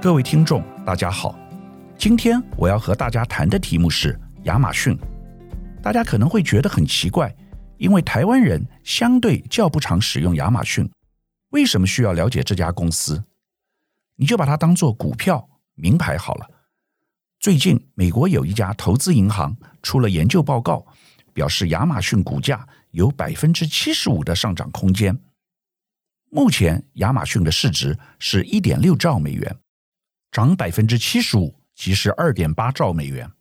各位听众，大家好。今天我要和大家谈的题目是亚马逊。大家可能会觉得很奇怪，因为台湾人相对较不常使用亚马逊，为什么需要了解这家公司？你就把它当做股票名牌好了。最近，美国有一家投资银行出了研究报告，表示亚马逊股价有百分之七十五的上涨空间。目前，亚马逊的市值是一点六兆美元。涨百分之七十五，即是二点八兆美元。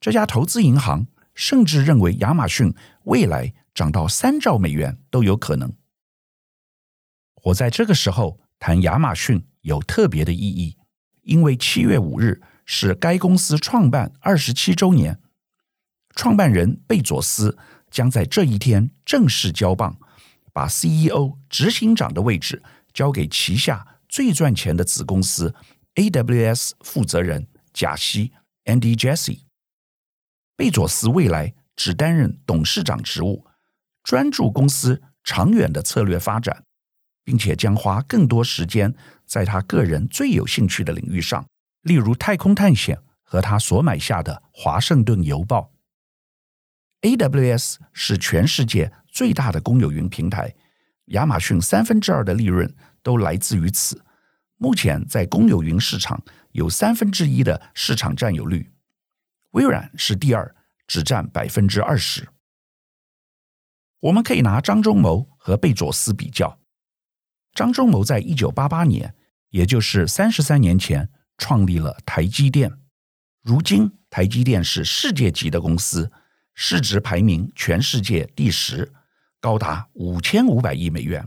这家投资银行甚至认为亚马逊未来涨到三兆美元都有可能。我在这个时候谈亚马逊有特别的意义，因为七月五日是该公司创办二十七周年，创办人贝佐斯将在这一天正式交棒，把 CEO 执行长的位置交给旗下最赚钱的子公司。AWS 负责人贾西 Andy Jesse） 贝佐斯未来只担任董事长职务，专注公司长远的策略发展，并且将花更多时间在他个人最有兴趣的领域上，例如太空探险和他所买下的《华盛顿邮报》。AWS 是全世界最大的公有云平台，亚马逊三分之二的利润都来自于此。目前在公有云市场有三分之一的市场占有率，微软是第二，只占百分之二十。我们可以拿张忠谋和贝佐斯比较。张忠谋在一九八八年，也就是三十三年前，创立了台积电。如今，台积电是世界级的公司，市值排名全世界第十，高达五千五百亿美元。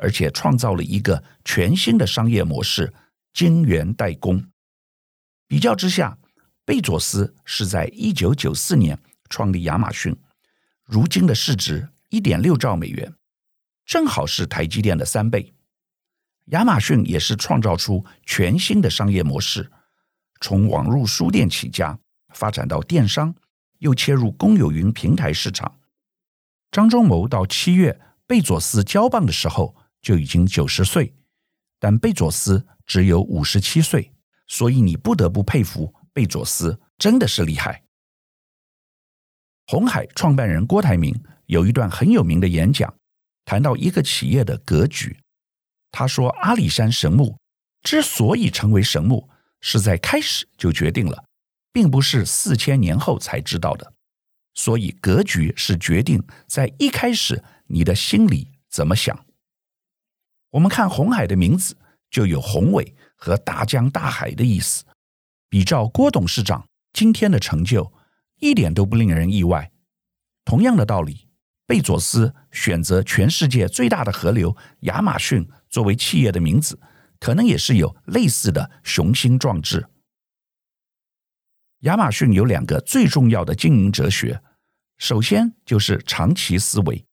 而且创造了一个全新的商业模式——晶圆代工。比较之下，贝佐斯是在一九九四年创立亚马逊，如今的市值一点六兆美元，正好是台积电的三倍。亚马逊也是创造出全新的商业模式，从网络书店起家，发展到电商，又切入公有云平台市场。张忠谋到七月贝佐斯交棒的时候，就已经九十岁，但贝佐斯只有五十七岁，所以你不得不佩服贝佐斯，真的是厉害。红海创办人郭台铭有一段很有名的演讲，谈到一个企业的格局。他说：“阿里山神木之所以成为神木，是在开始就决定了，并不是四千年后才知道的。所以格局是决定在一开始你的心里怎么想。”我们看红海的名字就有宏伟和大江大海的意思。比照郭董事长今天的成就，一点都不令人意外。同样的道理，贝佐斯选择全世界最大的河流亚马逊作为企业的名字，可能也是有类似的雄心壮志。亚马逊有两个最重要的经营哲学，首先就是长期思维。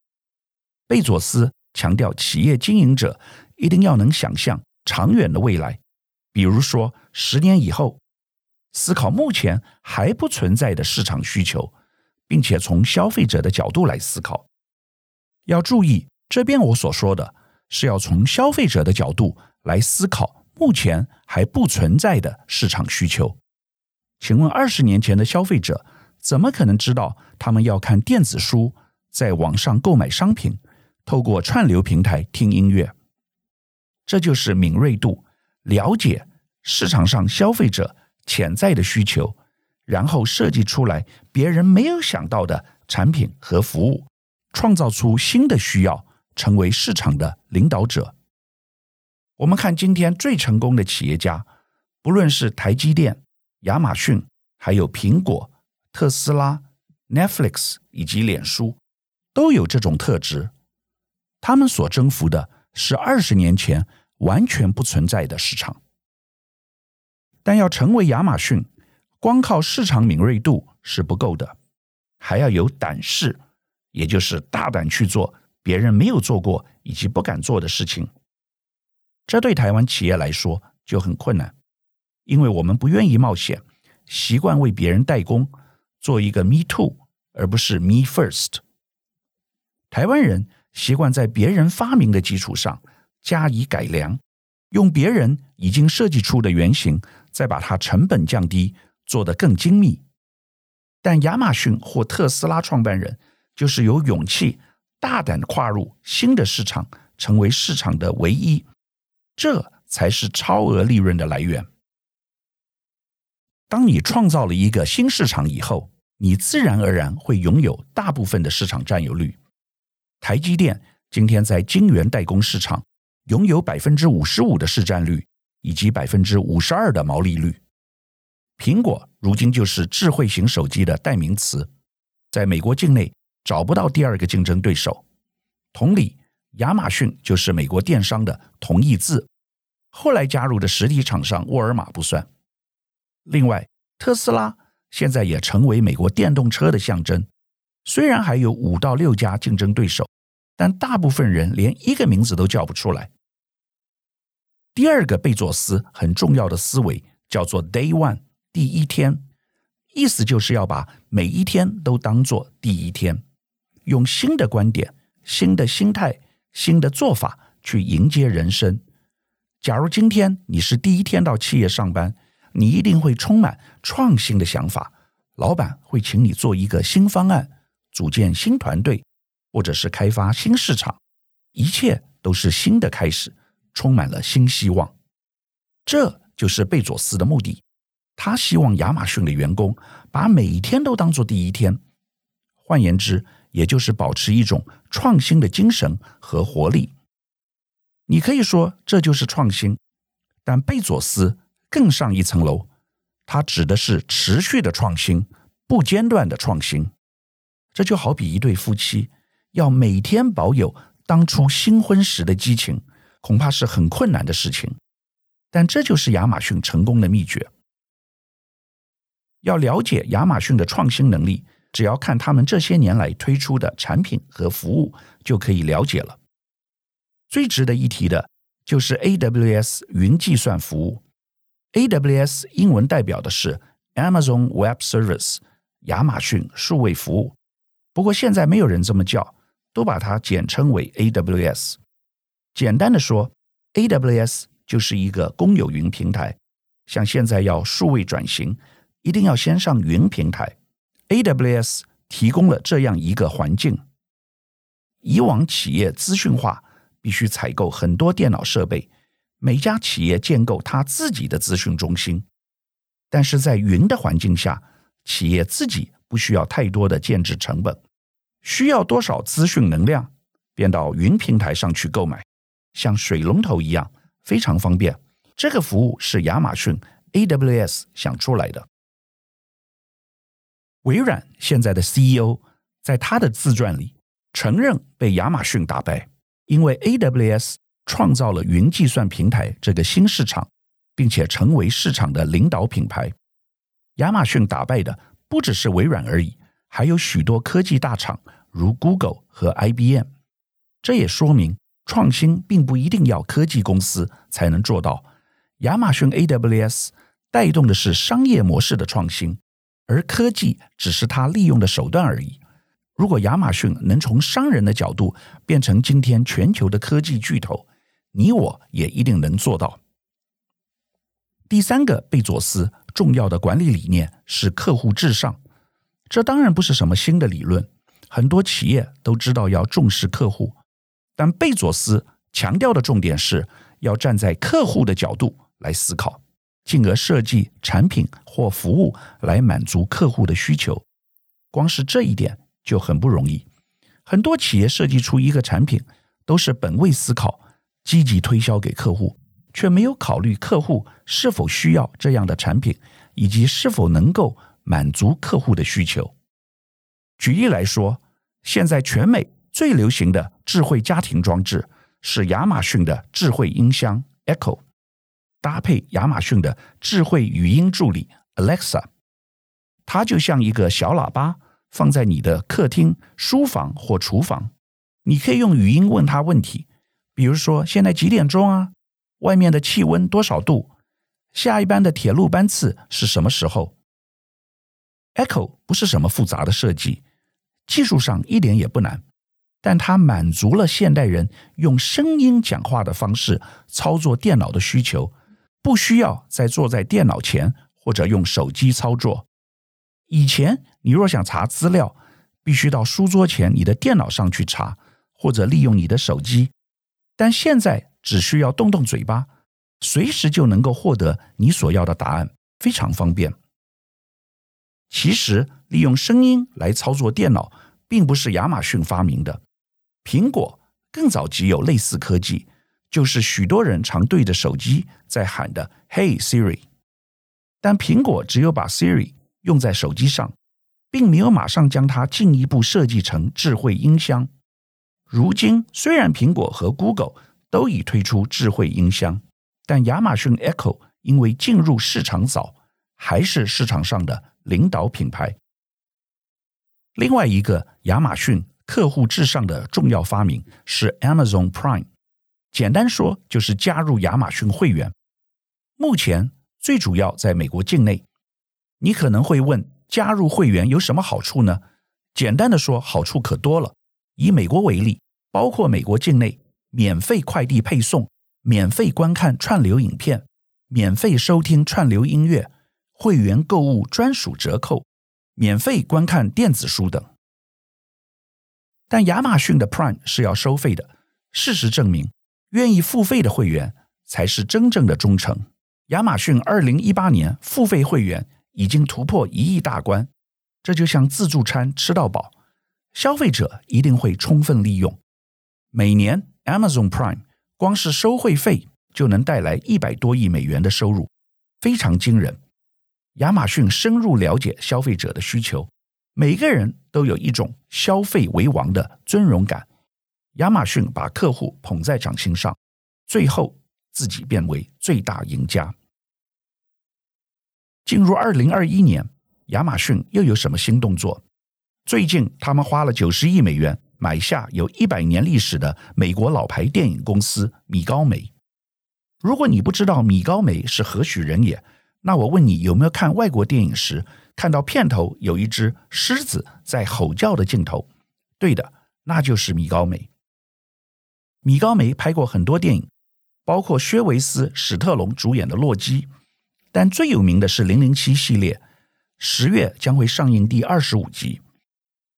贝佐斯。强调企业经营者一定要能想象长远的未来，比如说十年以后，思考目前还不存在的市场需求，并且从消费者的角度来思考。要注意，这边我所说的是要从消费者的角度来思考目前还不存在的市场需求。请问二十年前的消费者怎么可能知道他们要看电子书，在网上购买商品？透过串流平台听音乐，这就是敏锐度，了解市场上消费者潜在的需求，然后设计出来别人没有想到的产品和服务，创造出新的需要，成为市场的领导者。我们看今天最成功的企业家，不论是台积电、亚马逊，还有苹果、特斯拉、Netflix 以及脸书，都有这种特质。他们所征服的是二十年前完全不存在的市场，但要成为亚马逊，光靠市场敏锐度是不够的，还要有胆识，也就是大胆去做别人没有做过以及不敢做的事情。这对台湾企业来说就很困难，因为我们不愿意冒险，习惯为别人代工，做一个 Me Too，而不是 Me First。台湾人。习惯在别人发明的基础上加以改良，用别人已经设计出的原型，再把它成本降低，做得更精密。但亚马逊或特斯拉创办人就是有勇气，大胆跨入新的市场，成为市场的唯一，这才是超额利润的来源。当你创造了一个新市场以后，你自然而然会拥有大部分的市场占有率。台积电今天在晶圆代工市场拥有百分之五十五的市占率，以及百分之五十二的毛利率。苹果如今就是智慧型手机的代名词，在美国境内找不到第二个竞争对手。同理，亚马逊就是美国电商的同义字，后来加入的实体厂商沃尔玛不算。另外，特斯拉现在也成为美国电动车的象征，虽然还有五到六家竞争对手，但大部分人连一个名字都叫不出来。第二个贝佐斯很重要的思维叫做 “Day One”。第一天，意思就是要把每一天都当做第一天，用新的观点、新的心态、新的做法去迎接人生。假如今天你是第一天到企业上班，你一定会充满创新的想法。老板会请你做一个新方案，组建新团队，或者是开发新市场，一切都是新的开始，充满了新希望。这就是贝佐斯的目的。他希望亚马逊的员工把每一天都当做第一天，换言之，也就是保持一种创新的精神和活力。你可以说这就是创新，但贝佐斯更上一层楼，他指的是持续的创新，不间断的创新。这就好比一对夫妻要每天保有当初新婚时的激情，恐怕是很困难的事情。但这就是亚马逊成功的秘诀。要了解亚马逊的创新能力，只要看他们这些年来推出的产品和服务就可以了解了。最值得一提的就是 AWS 云计算服务。AWS 英文代表的是 Amazon Web Service，亚马逊数位服务。不过现在没有人这么叫，都把它简称为 AWS。简单的说，AWS 就是一个公有云平台，像现在要数位转型。一定要先上云平台，AWS 提供了这样一个环境。以往企业资讯化必须采购很多电脑设备，每家企业建构他自己的资讯中心。但是在云的环境下，企业自己不需要太多的建置成本，需要多少资讯能量，便到云平台上去购买，像水龙头一样，非常方便。这个服务是亚马逊 AWS 想出来的。微软现在的 CEO 在他的自传里承认被亚马逊打败，因为 AWS 创造了云计算平台这个新市场，并且成为市场的领导品牌。亚马逊打败的不只是微软而已，还有许多科技大厂如 Google 和 IBM。这也说明创新并不一定要科技公司才能做到。亚马逊 AWS 带动的是商业模式的创新。而科技只是它利用的手段而已。如果亚马逊能从商人的角度变成今天全球的科技巨头，你我也一定能做到。第三个贝佐斯重要的管理理念是客户至上，这当然不是什么新的理论，很多企业都知道要重视客户，但贝佐斯强调的重点是要站在客户的角度来思考。进而设计产品或服务来满足客户的需求，光是这一点就很不容易。很多企业设计出一个产品，都是本位思考，积极推销给客户，却没有考虑客户是否需要这样的产品，以及是否能够满足客户的需求。举例来说，现在全美最流行的智慧家庭装置是亚马逊的智慧音箱 Echo。搭配亚马逊的智慧语音助理 Alexa，它就像一个小喇叭，放在你的客厅、书房或厨房。你可以用语音问他问题，比如说现在几点钟啊？外面的气温多少度？下一班的铁路班次是什么时候？Echo 不是什么复杂的设计，技术上一点也不难，但它满足了现代人用声音讲话的方式操作电脑的需求，不需要再坐在电脑前或者用手机操作。以前你若想查资料，必须到书桌前你的电脑上去查，或者利用你的手机。但现在只需要动动嘴巴，随时就能够获得你所要的答案，非常方便。其实，利用声音来操作电脑，并不是亚马逊发明的。苹果更早即有类似科技，就是许多人常对着手机在喊的 “Hey Siri”。但苹果只有把 Siri 用在手机上，并没有马上将它进一步设计成智慧音箱。如今，虽然苹果和 Google 都已推出智慧音箱，但亚马逊 Echo 因为进入市场早，还是市场上的领导品牌。另外一个亚马逊客户至上的重要发明是 Amazon Prime，简单说就是加入亚马逊会员。目前最主要在美国境内。你可能会问，加入会员有什么好处呢？简单的说，好处可多了。以美国为例，包括美国境内免费快递配送、免费观看串流影片、免费收听串流音乐。会员购物专属折扣，免费观看电子书等。但亚马逊的 Prime 是要收费的。事实证明，愿意付费的会员才是真正的忠诚。亚马逊二零一八年付费会员已经突破一亿大关，这就像自助餐吃到饱，消费者一定会充分利用。每年 Amazon Prime 光是收会费就能带来一百多亿美元的收入，非常惊人。亚马逊深入了解消费者的需求，每个人都有一种消费为王的尊荣感。亚马逊把客户捧在掌心上，最后自己变为最大赢家。进入二零二一年，亚马逊又有什么新动作？最近，他们花了九十亿美元买下有一百年历史的美国老牌电影公司米高梅。如果你不知道米高梅是何许人也，那我问你，有没有看外国电影时看到片头有一只狮子在吼叫的镜头？对的，那就是米高梅。米高梅拍过很多电影，包括薛维斯·史特龙主演的《洛基》，但最有名的是《零零七》系列，十月将会上映第二十五集。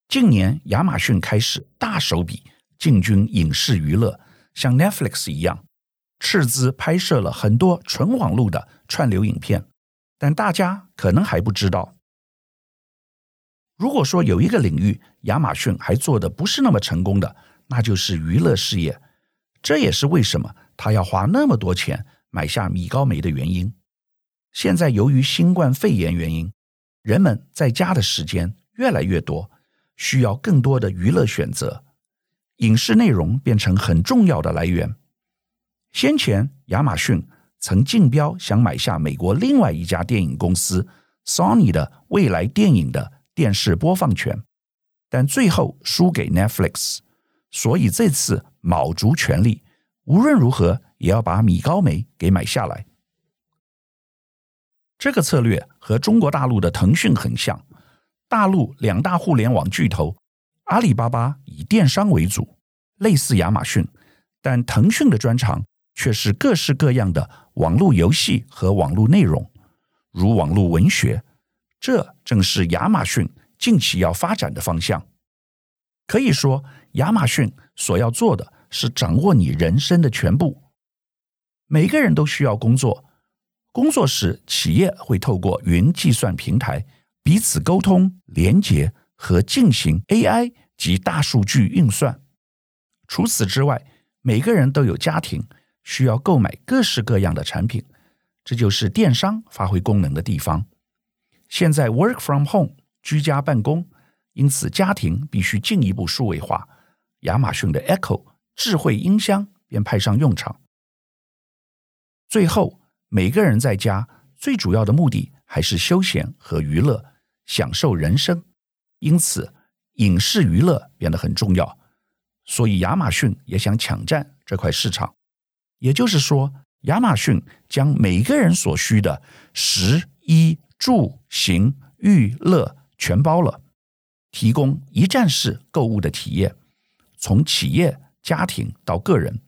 近年，亚马逊开始大手笔进军影视娱乐，像 Netflix 一样，斥资拍摄了很多纯网络的串流影片。但大家可能还不知道，如果说有一个领域亚马逊还做的不是那么成功的，那就是娱乐事业。这也是为什么他要花那么多钱买下米高梅的原因。现在由于新冠肺炎原因，人们在家的时间越来越多，需要更多的娱乐选择，影视内容变成很重要的来源。先前亚马逊。曾竞标想买下美国另外一家电影公司 Sony 的未来电影的电视播放权，但最后输给 Netflix，所以这次卯足全力，无论如何也要把米高梅给买下来。这个策略和中国大陆的腾讯很像，大陆两大互联网巨头阿里巴巴以电商为主，类似亚马逊，但腾讯的专长。却是各式各样的网络游戏和网络内容，如网络文学，这正是亚马逊近期要发展的方向。可以说，亚马逊所要做的是掌握你人生的全部。每个人都需要工作，工作时企业会透过云计算平台彼此沟通、连接和进行 AI 及大数据运算。除此之外，每个人都有家庭。需要购买各式各样的产品，这就是电商发挥功能的地方。现在 work from home 居家办公，因此家庭必须进一步数位化。亚马逊的 Echo 智慧音箱便派上用场。最后，每个人在家最主要的目的还是休闲和娱乐，享受人生。因此，影视娱乐变得很重要。所以，亚马逊也想抢占这块市场。也就是说，亚马逊将每个人所需的食衣住行娱乐全包了，提供一站式购物的体验，从企业、家庭到个人，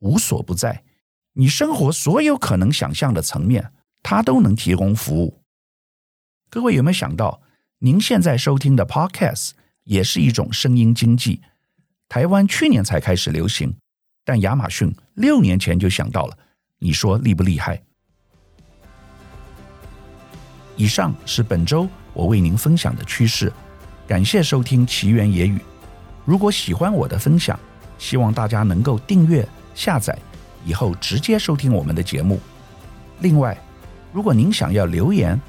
无所不在。你生活所有可能想象的层面，它都能提供服务。各位有没有想到，您现在收听的 Podcast 也是一种声音经济？台湾去年才开始流行，但亚马逊六年前就想到了。你说厉不厉害？以上是本周我为您分享的趋势。感谢收听奇缘野语。如果喜欢我的分享，希望大家能够订阅、下载。以后直接收听我们的节目。另外，如果您想要留言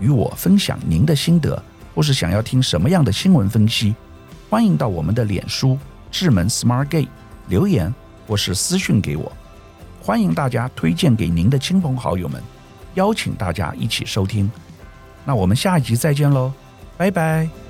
与我分享您的心得，或是想要听什么样的新闻分析，欢迎到我们的脸书智门 Smart Gate 留言，或是私讯给我。欢迎大家推荐给您的亲朋好友们，邀请大家一起收听。那我们下一集再见喽，拜拜。